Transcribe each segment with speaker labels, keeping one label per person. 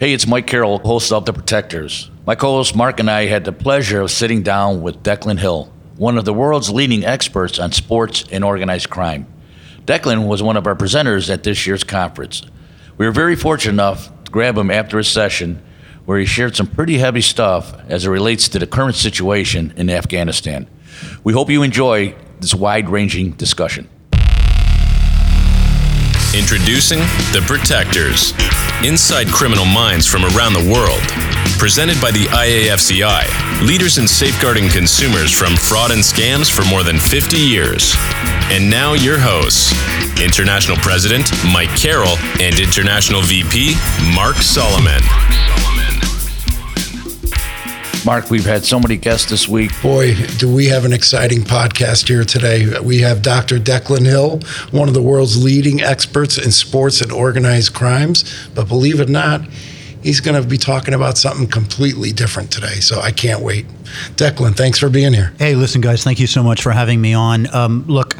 Speaker 1: Hey, it's Mike Carroll, host of The Protectors. My co host Mark and I had the pleasure of sitting down with Declan Hill, one of the world's leading experts on sports and organized crime. Declan was one of our presenters at this year's conference. We were very fortunate enough to grab him after a session where he shared some pretty heavy stuff as it relates to the current situation in Afghanistan. We hope you enjoy this wide ranging discussion.
Speaker 2: Introducing The Protectors Inside Criminal Minds from Around the World. Presented by the IAFCI, leaders in safeguarding consumers from fraud and scams for more than 50 years. And now, your hosts International President Mike Carroll and International VP Mark Solomon.
Speaker 1: Mark, we've had so many guests this week.
Speaker 3: Boy, do we have an exciting podcast here today. We have Dr. Declan Hill, one of the world's leading experts in sports and organized crimes. But believe it or not, he's going to be talking about something completely different today. So I can't wait. Declan, thanks for being here.
Speaker 4: Hey, listen, guys, thank you so much for having me on. Um, look,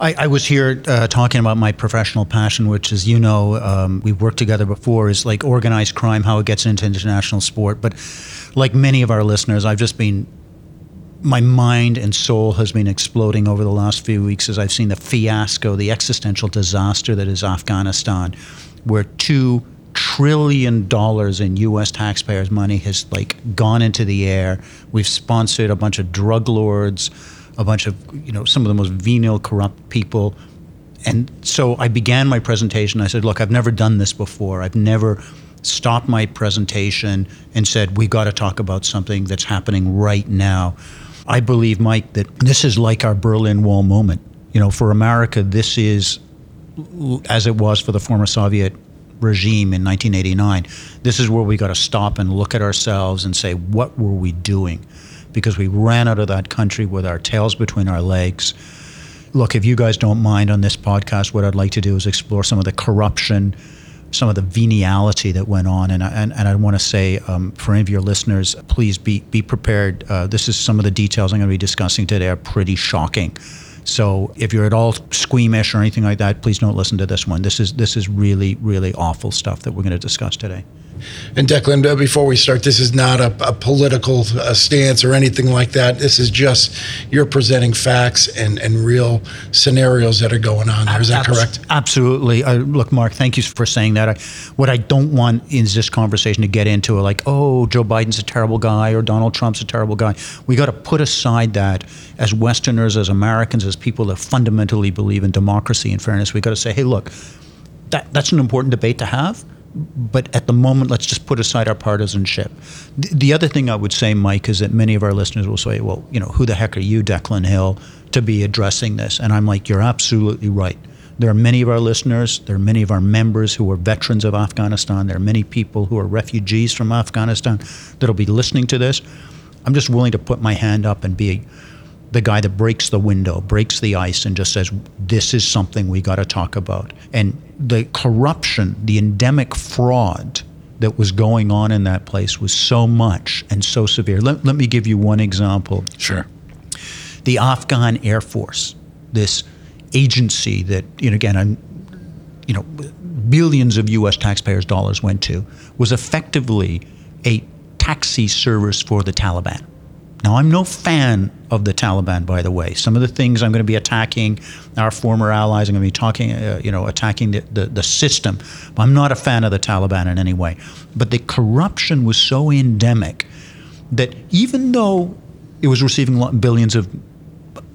Speaker 4: I, I, was here uh, talking about my professional passion, which, as you know, um, we've worked together before, is like organized crime, how it gets into international sport. But like many of our listeners, I've just been my mind and soul has been exploding over the last few weeks as I've seen the fiasco, the existential disaster that is Afghanistan, where two trillion dollars in U.S. taxpayers' money has like gone into the air. We've sponsored a bunch of drug lords, a bunch of you know some of the most venal, corrupt people, and so I began my presentation. I said, "Look, I've never done this before. I've never." stopped my presentation and said, we've got to talk about something that's happening right now. I believe, Mike, that this is like our Berlin Wall moment. You know, for America, this is as it was for the former Soviet regime in 1989. This is where we got to stop and look at ourselves and say, What were we doing? Because we ran out of that country with our tails between our legs. Look, if you guys don't mind on this podcast, what I'd like to do is explore some of the corruption some of the venality that went on. And, and, and I want to say um, for any of your listeners, please be, be prepared. Uh, this is some of the details I'm going to be discussing today are pretty shocking. So if you're at all squeamish or anything like that, please don't listen to this one. This is this is really really awful stuff that we're going to discuss today.
Speaker 3: And Declan, uh, before we start, this is not a, a political uh, stance or anything like that. This is just you're presenting facts and, and real scenarios that are going on there. Is that correct?
Speaker 4: Absolutely. Uh, look, Mark, thank you for saying that. I, what I don't want is this conversation to get into like, oh, Joe Biden's a terrible guy or Donald Trump's a terrible guy. We got to put aside that as Westerners, as Americans, as people that fundamentally believe in democracy and fairness. We got to say, hey, look, that, that's an important debate to have but at the moment, let's just put aside our partisanship. The, the other thing I would say, Mike, is that many of our listeners will say, well, you know, who the heck are you, Declan Hill, to be addressing this? And I'm like, you're absolutely right. There are many of our listeners, there are many of our members who are veterans of Afghanistan, there are many people who are refugees from Afghanistan that'll be listening to this. I'm just willing to put my hand up and be the guy that breaks the window, breaks the ice, and just says, This is something we got to talk about. And the corruption, the endemic fraud that was going on in that place was so much and so severe. Let, let me give you one example.
Speaker 1: Sure.
Speaker 4: The Afghan Air Force, this agency that, you know, again, I'm, you know, billions of U.S. taxpayers' dollars went to, was effectively a taxi service for the Taliban. Now, I'm no fan of the Taliban, by the way. Some of the things I'm going to be attacking our former allies. I'm going to be talking, uh, you know, attacking the, the, the system. I'm not a fan of the Taliban in any way. But the corruption was so endemic that even though it was receiving billions of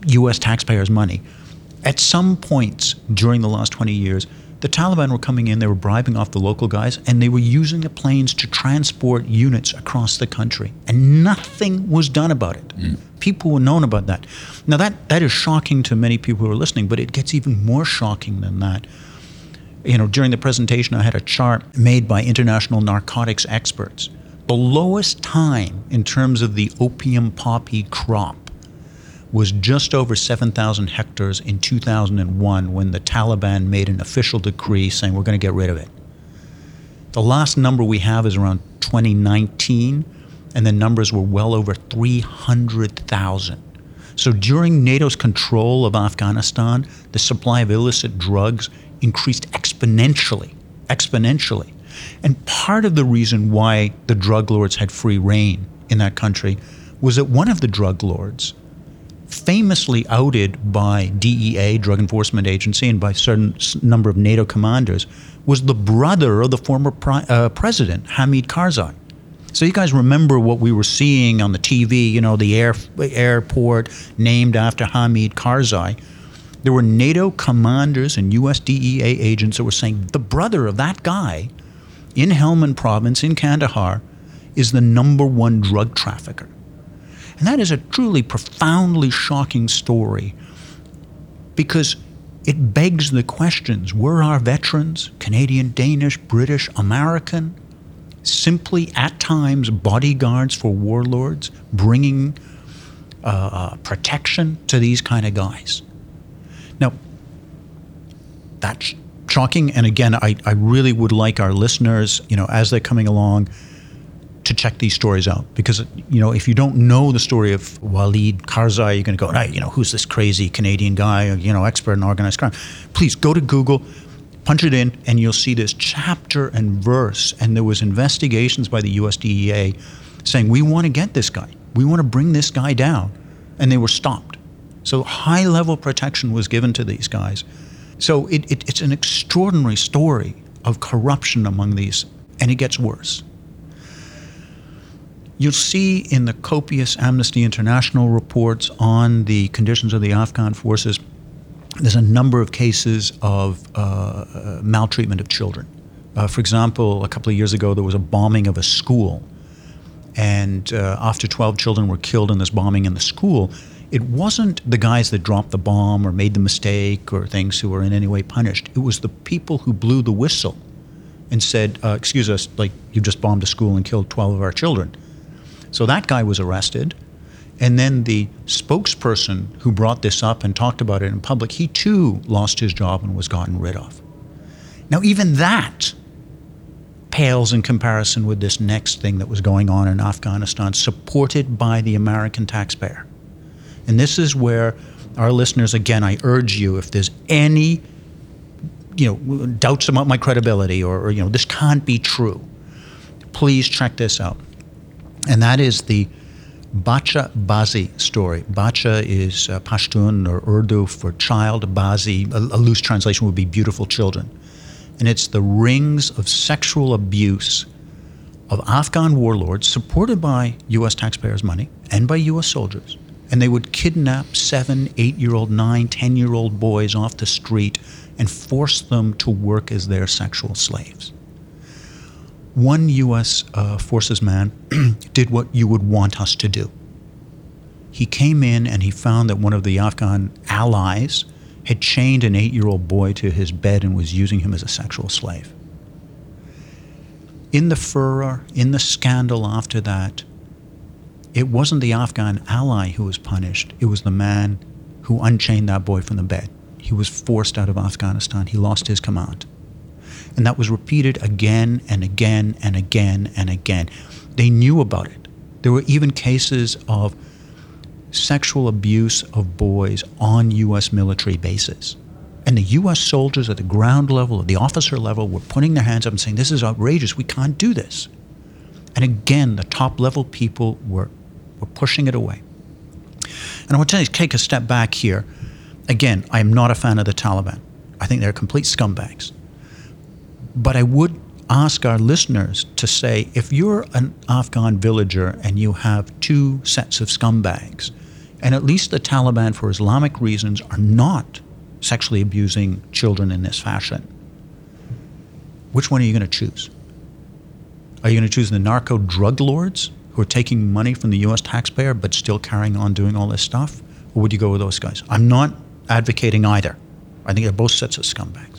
Speaker 4: U.S. taxpayers' money, at some points during the last 20 years, the Taliban were coming in, they were bribing off the local guys, and they were using the planes to transport units across the country. And nothing was done about it. Mm. People were known about that. Now, that, that is shocking to many people who are listening, but it gets even more shocking than that. You know, during the presentation, I had a chart made by international narcotics experts. The lowest time in terms of the opium poppy crop was just over 7,000 hectares in 2001 when the Taliban made an official decree saying we're going to get rid of it. The last number we have is around 2019, and the numbers were well over 300,000. So during NATO's control of Afghanistan, the supply of illicit drugs increased exponentially. Exponentially. And part of the reason why the drug lords had free reign in that country was that one of the drug lords, famously outed by DEA, Drug Enforcement Agency, and by a certain number of NATO commanders, was the brother of the former pri- uh, president, Hamid Karzai. So you guys remember what we were seeing on the TV, you know, the air, airport named after Hamid Karzai. There were NATO commanders and US DEA agents that were saying the brother of that guy in Helmand province in Kandahar is the number one drug trafficker. And that is a truly profoundly shocking story because it begs the questions were our veterans, Canadian, Danish, British, American, simply at times bodyguards for warlords, bringing uh, uh, protection to these kind of guys? Now, that's shocking. And again, I, I really would like our listeners, you know, as they're coming along, to check these stories out because you know if you don't know the story of Walid Karzai, you're going to go, hey, you know, who's this crazy Canadian guy, you know, expert in organized crime? Please go to Google, punch it in, and you'll see this chapter and verse. And there was investigations by the USDEA saying we want to get this guy, we want to bring this guy down, and they were stopped. So high level protection was given to these guys. So it, it, it's an extraordinary story of corruption among these, and it gets worse. You'll see in the copious Amnesty International reports on the conditions of the Afghan forces, there's a number of cases of uh, maltreatment of children. Uh, for example, a couple of years ago, there was a bombing of a school. And uh, after 12 children were killed in this bombing in the school, it wasn't the guys that dropped the bomb or made the mistake or things who were in any way punished. It was the people who blew the whistle and said, uh, Excuse us, like, you just bombed a school and killed 12 of our children. So that guy was arrested. And then the spokesperson who brought this up and talked about it in public, he too lost his job and was gotten rid of. Now, even that pales in comparison with this next thing that was going on in Afghanistan, supported by the American taxpayer. And this is where our listeners, again, I urge you, if there's any you know doubts about my credibility or, or you know this can't be true, please check this out and that is the Bacha Bazi story. Bacha is uh, Pashtun or Urdu for child. Bazi, a, a, loose translation would be beautiful children. And it's the rings of sexual abuse of Afghan warlords supported by U.S. taxpayers' money and by U.S. soldiers. And they would kidnap seven, eight year old, nine, ten year old boys off the street and force them to work as their sexual slaves one U.S. Uh, forces man did what you would want us to do. He came in and he found that one of the Afghan allies had chained an eight year old boy to his bed and was using him as a sexual slave. In the furor, in the scandal after that, it wasn't the Afghan ally who was punished, it was the man who unchained that boy from the bed. He was forced out of Afghanistan, he lost his command. And that was repeated again and again and again and again. They knew about it. There were even cases of sexual abuse of boys on U.S. military bases. And the U.S. soldiers at the ground level, at the officer level, were putting their hands up and saying, This is outrageous. We can't do this. And again, the top level people were, were pushing it away. And I want to take a step back here. Again, I am not a fan of the Taliban. I think they're complete scumbags. But I would ask our listeners to say if you're an Afghan villager and you have two sets of scumbags, and at least the Taliban, for Islamic reasons, are not sexually abusing children in this fashion, which one are you going to choose? Are you going to choose the narco drug lords who are taking money from the US taxpayer but still carrying on doing all this stuff? Or would you go with those guys? I'm not advocating either. I think they're both sets of scumbags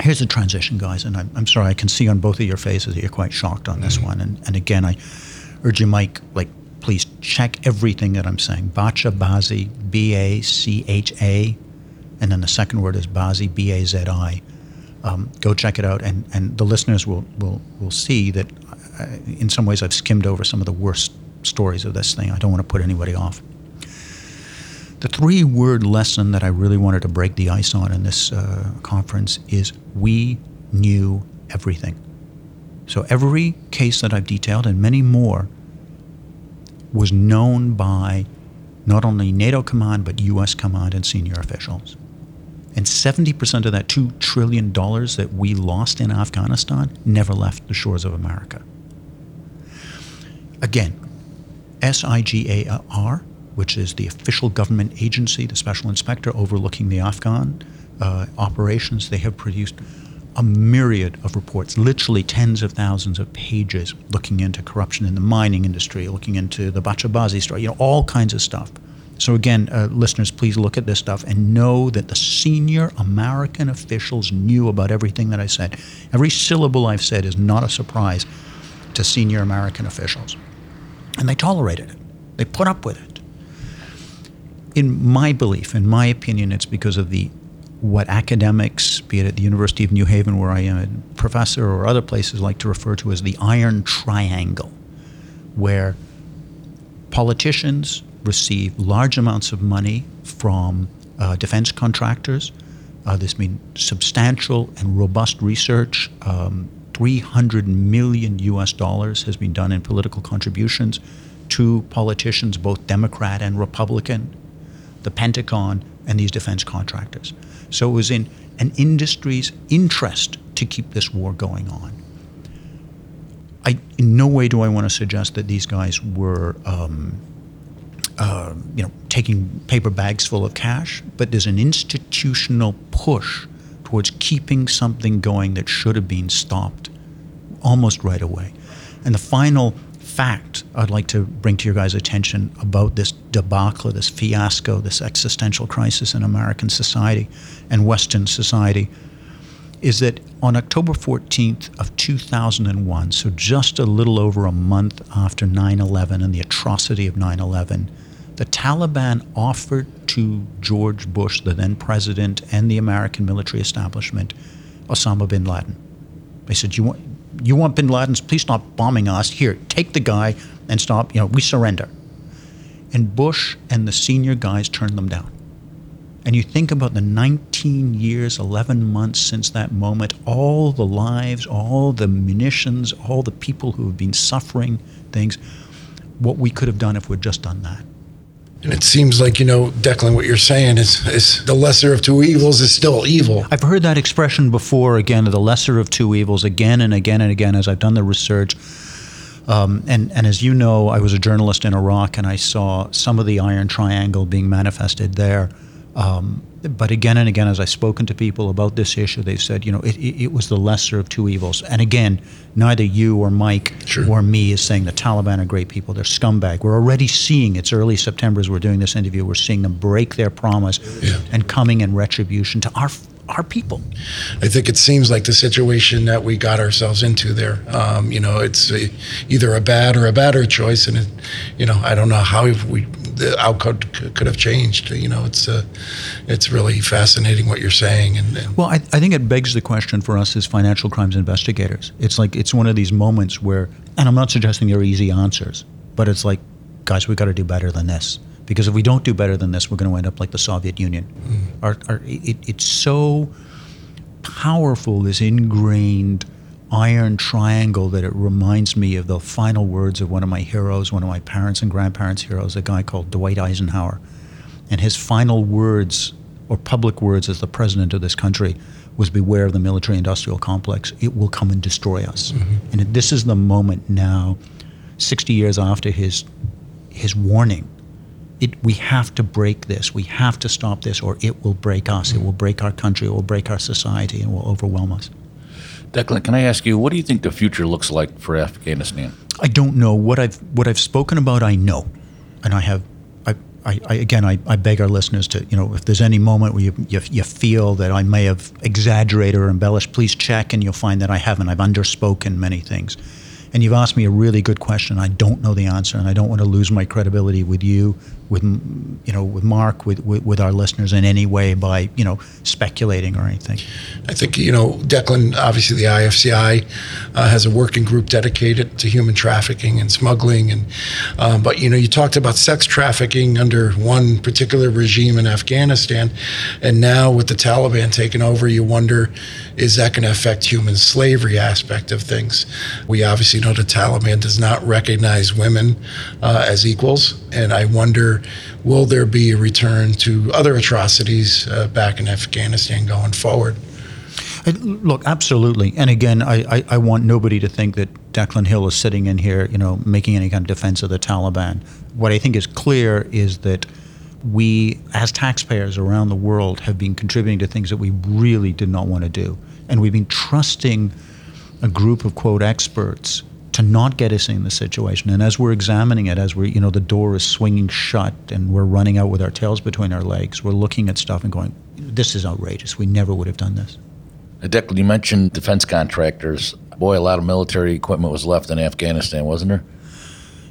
Speaker 4: here's the transition, guys, and I'm, I'm sorry, I can see on both of your faces that you're quite shocked on this mm-hmm. one. And, and again, I urge you, Mike, like, please check everything that I'm saying. Bacha, Bazi, B A C H A, and then the second word is Bazi, B A Z I. Um, go check it out, and, and the listeners will, will, will see that I, uh, in some ways I've skimmed over some of the worst stories of this thing. I don't want to put anybody off. The three word lesson that I really wanted to break the ice on in this uh, conference is we knew everything. So every case that I've detailed and many more was known by not only NATO command but US command and senior officials. And 70% of that $2 trillion that we lost in Afghanistan never left the shores of America. Again, SIGAR, which is the official government agency, the special inspector overlooking the Afghan uh, operations, they have produced a myriad of reports, literally tens of thousands of pages, looking into corruption in the mining industry, looking into the Bachabazi story, you know, all kinds of stuff. So again, uh, listeners, please look at this stuff and know that the senior American officials knew about everything that I said. Every syllable I've said is not a surprise to senior American officials, and they tolerated it. They put up with it. In my belief, in my opinion, it's because of the what academics, be it at the University of New Haven, where I am a professor, or other places like to refer to as the iron triangle, where politicians receive large amounts of money from uh, defense contractors. Uh, there's been substantial and robust research. Um, 300 million US dollars has been done in political contributions to politicians, both Democrat and Republican, the Pentagon, and these defense contractors. So it was in an industry's interest to keep this war going on. I, in no way do I want to suggest that these guys were, um, uh, you know, taking paper bags full of cash, but there's an institutional push towards keeping something going that should have been stopped almost right away. And the final fact I'd like to bring to your guys' attention about this debacle, this fiasco, this existential crisis in American society and Western society is that on October 14th of 2001, so just a little over a month after 9/11 and the atrocity of 9/11, the Taliban offered to George Bush, the then president, and the American military establishment, Osama bin Laden. They said, "You want you want bin Laden's? Please stop bombing us. Here, take the guy and stop. You know, we surrender." And Bush and the senior guys turned them down. And you think about the 19 years, 11 months since that moment, all the lives, all the munitions, all the people who have been suffering things, what we could have done if we'd just done that.
Speaker 3: And it seems like, you know, Declan, what you're saying is, is the lesser of two evils is still evil.
Speaker 4: I've heard that expression before, again, the lesser of two evils, again and again and again, as I've done the research. Um, and, and as you know, I was a journalist in Iraq and I saw some of the Iron Triangle being manifested there. Um, but again and again, as I've spoken to people about this issue, they've said, you know, it, it, it was the lesser of two evils. And again, neither you or Mike
Speaker 3: Sure.
Speaker 4: or me is saying the Taliban are great people. They're scumbag. We're already seeing, it's early September as we're doing this interview, we're seeing them break their promise
Speaker 3: Yeah.
Speaker 4: and coming in retribution to our, our people.
Speaker 3: I think it seems like the situation that we got ourselves into there. Um, you know, it's a, either a bad or a better choice, and it, you know, I don't know how we the outcome could, could have changed. You know, it's uh, it's really fascinating what you're saying, and, and
Speaker 4: Well, I, I think it begs the question for us as financial crimes investigators. It's like it's one of these moments where, and I'm not suggesting there are easy answers, but it's like, guys, we've got to do better than this. Because if we don't do better than this, we're going to end up like the Soviet Union. Our, our, it, it's so powerful, this ingrained iron triangle, that it reminds me of the final words of one of my heroes, one of my parents' and grandparents' heroes, a guy called Dwight Eisenhower. And his final words, or public words as the president of this country, was beware of the military industrial complex. It will come and destroy us. Mm-hmm. And this is the moment now, 60 years after his, his warning. It, we have to break this. We have to stop this, or it will break us. It mm-hmm. will break our country. It will break our society, and will overwhelm us.
Speaker 1: Declan, can I ask you, what do you think the future looks like for Afghanistan?
Speaker 4: I don't know what I've what I've spoken about. I know, and I have. I, I, again, I, I beg our listeners to you know if there's any moment where you, you you feel that I may have exaggerated or embellished, please check, and you'll find that I haven't. I've underspoken many things, and you've asked me a really good question. I don't know the answer, and I don't want to lose my credibility with you, with you know, with Mark, with, with with our listeners in any way by you know speculating or anything.
Speaker 3: I think you know Declan. Obviously, the IAFCI uh, has a working group dedicated to human trafficking and smuggling, and um, but you know you talked about sex trafficking under one particular regime in Afghanistan, and now with the Taliban taking over, you wonder, is that going to affect human slavery aspect of things? We obviously know the Taliban does not recognize women uh, as equals, and I wonder will there be a return to other atrocities uh, back in Afghanistan going forward?
Speaker 4: Uh, Look, absolutely. And again, I, I, I want nobody to think that Declan Hill is sitting in here, you know, making any kind of defense of the Taliban. What I think is clear is that we, as taxpayers around the world, have been contributing to things that we really did not want to do. And we've been trusting a group of, quote, experts to not get us in the situation. And as we're examining it, as we're, you know, the door is swinging shut and we're running out with our tails between our legs, we're looking at stuff and going, this is outrageous. We never would have done this.
Speaker 1: Declan, you mentioned defense contractors. Boy, a lot of military equipment was left in Afghanistan, wasn't there?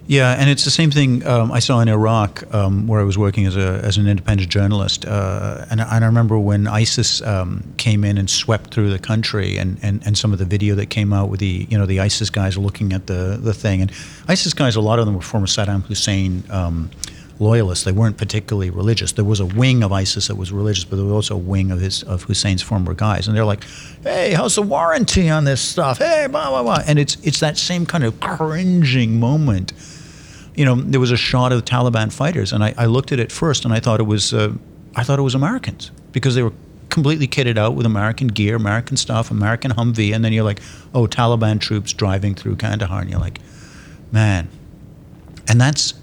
Speaker 4: Yeah, and it's the same thing um, I saw in Iraq, um, where I was working as a as an independent journalist. Uh, and, and I remember when ISIS um, came in and swept through the country, and, and, and some of the video that came out with the you know the ISIS guys looking at the the thing. And ISIS guys, a lot of them were former Saddam Hussein um, loyalists. They weren't particularly religious. There was a wing of ISIS that was religious, but there was also a wing of his of Hussein's former guys. And they're like, "Hey, how's the warranty on this stuff? Hey, blah blah blah." And it's it's that same kind of cringing moment you know, there was a shot of Taliban fighters, and I, I looked at it first, and I thought it was, uh, I thought it was Americans because they were completely kitted out with American gear, American stuff, American Humvee, and then you're like, oh, Taliban troops driving through Kandahar, and you're like, man, and that's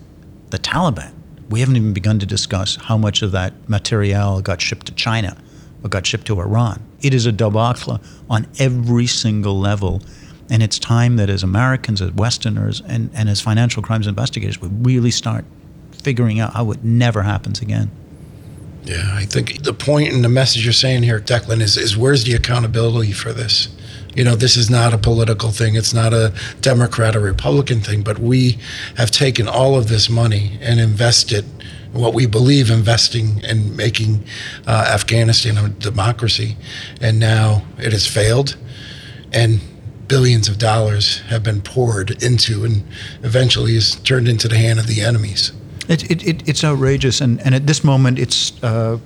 Speaker 4: the Taliban. We haven't even begun to discuss how much of that material got shipped to China or got shipped to Iran. It is a debacle on every single level and it's time that as Americans, as Westerners, and, and as financial crimes investigators, we really start figuring out how it never happens again.
Speaker 3: Yeah, I think the point and the message you're saying here, Declan, is, is where's the accountability for this? You know, this is not a political thing. It's not a Democrat or Republican thing, but we have taken all of this money and invested what we believe investing in making uh, Afghanistan a democracy. And now it has failed. And billions of dollars have been poured into and eventually is turned into the hand of the enemies.
Speaker 4: It, it, it, it's outrageous, and, and at this moment, it's uh,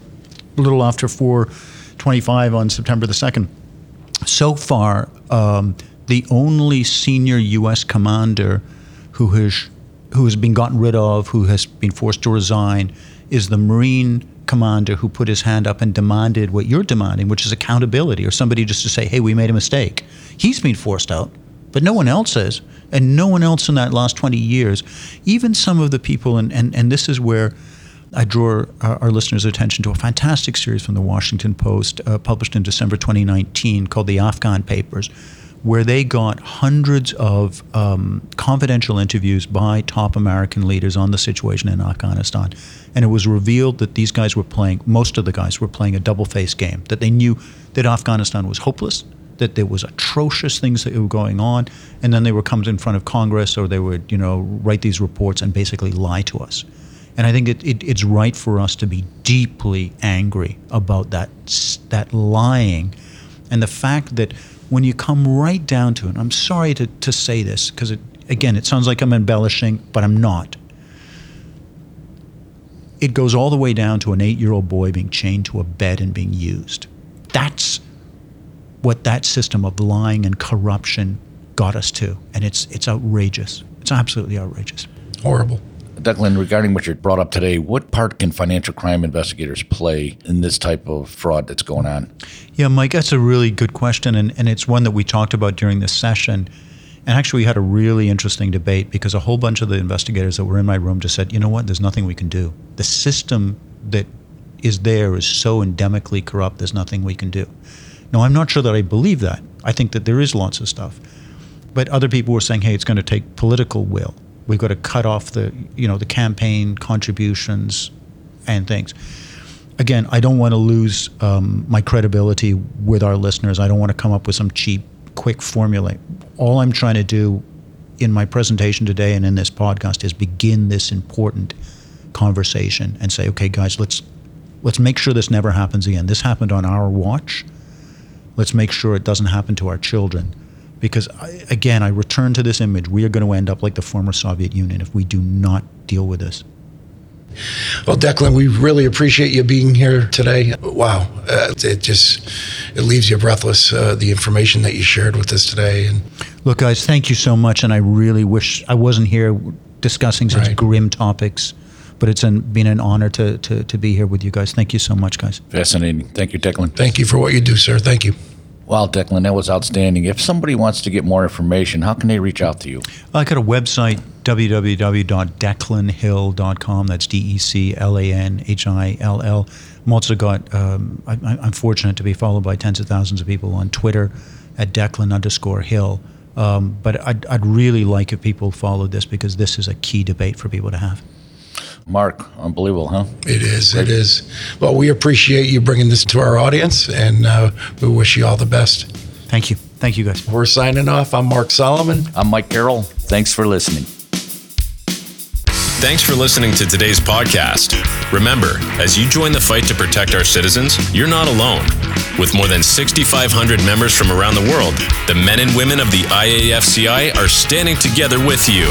Speaker 4: a little after 4:25 on September the second. So far, um, the only senior U.S. commander who has who has been gotten rid of, who has been forced to resign, is the Marine commander who put his hand up and demanded what you're demanding, which is accountability, or somebody just to say, "Hey, we made a mistake." He's been forced out, but no one else is. And no one else in that last 20 years, even some of the people, and, and, and this is where I draw our, our listeners' attention to a fantastic series from the Washington Post, uh, published in December 2019, called The Afghan Papers, where they got hundreds of um, confidential interviews by top American leaders on the situation in Afghanistan. And it was revealed that these guys were playing, most of the guys were playing a double faced game, that they knew that Afghanistan was hopeless that there was atrocious things that were going on, and then they would come in front of Congress or they would, you know, write these reports and basically lie to us. And I think it, it, it's right for us to be deeply angry about that that lying, and the fact that when you come right down to it, I'm sorry to, to say this because again, it sounds like I'm embellishing, but I'm not. It goes all the way down to an eight-year-old boy being chained to a bed and being used. That's what that system of lying and corruption got us to, and it's it's outrageous. It's absolutely outrageous.
Speaker 3: Horrible.
Speaker 1: Declan, regarding what you brought up today, what part can financial crime investigators play in this type of fraud that's going on?
Speaker 4: Yeah, Mike, that's a really good question, and, and it's one that we talked about during this session. And actually, we had a really interesting debate because a whole bunch of the investigators that were in my room just said, you know what, there's nothing we can do. The system that is there is so endemically corrupt, there's nothing we can do. Now, I'm not sure that I believe that. I think that there is lots of stuff. But other people were saying, hey, it's going to take political will. We've got to cut off the, you know, the campaign contributions and things. Again, I don't want to lose um, my credibility with our listeners. I don't want to come up with some cheap, quick formula. All I'm trying to do in my presentation today and in this podcast is begin this important conversation and say, okay, guys, let's let's make sure this never happens again. This happened on our watch. Let's make sure it doesn't happen to our children. Because, I, again, I return to this image. We are going to end up like the former Soviet Union if we do not deal with this.
Speaker 3: Well, Declan, we really appreciate you being here today. Wow, uh, it just it leaves you breathless. Uh, the information that you shared with us today, and
Speaker 4: Look, guys, thank you so much, and I really wish I wasn't here discussing such
Speaker 3: Right.
Speaker 4: grim topics. But it's an, been an honor to, to, to be here with you guys. Thank you so much, guys.
Speaker 1: Fascinating. Thank you, Declan.
Speaker 3: thank you for what you do, sir. Thank you.
Speaker 1: Wow, Declan, that was outstanding. If somebody wants to get more information, how can they reach out to you?
Speaker 4: I got a website, www.declanhill.com. That's D E C L A N H I L L. I'm also got, um, I, I'm fortunate to be followed by tens of thousands of people on Twitter at Declan underscore Hill. Um, but I'd, I'd really like if people followed this because this is a key debate for people to have.
Speaker 1: Mark, unbelievable, huh?
Speaker 3: It is. It is. Well, we appreciate you bringing this to our audience, and uh, we wish you all the best.
Speaker 4: Thank you. Thank you, guys.
Speaker 3: We're signing off. I'm Mark Solomon.
Speaker 1: I'm Mike Carroll. Thanks for listening.
Speaker 2: Thanks for listening to today's podcast. Remember, as you join the fight to protect our citizens, you're not alone. With more than 6,500 members from around the world, the men and women of the IAFCI are standing together with you.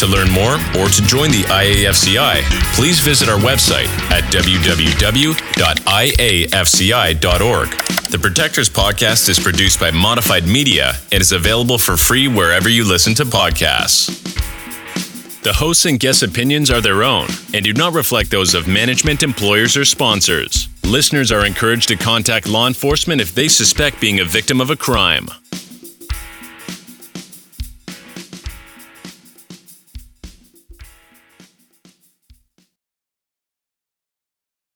Speaker 2: To learn more or to join the IAFCI, please visit our website at www.iafci.org. The Protectors podcast is produced by Modified Media and is available for free wherever you listen to podcasts. The hosts and guests' opinions are their own and do not reflect those of management, employers, or sponsors. Listeners are encouraged to contact law enforcement if they suspect being a victim of a crime.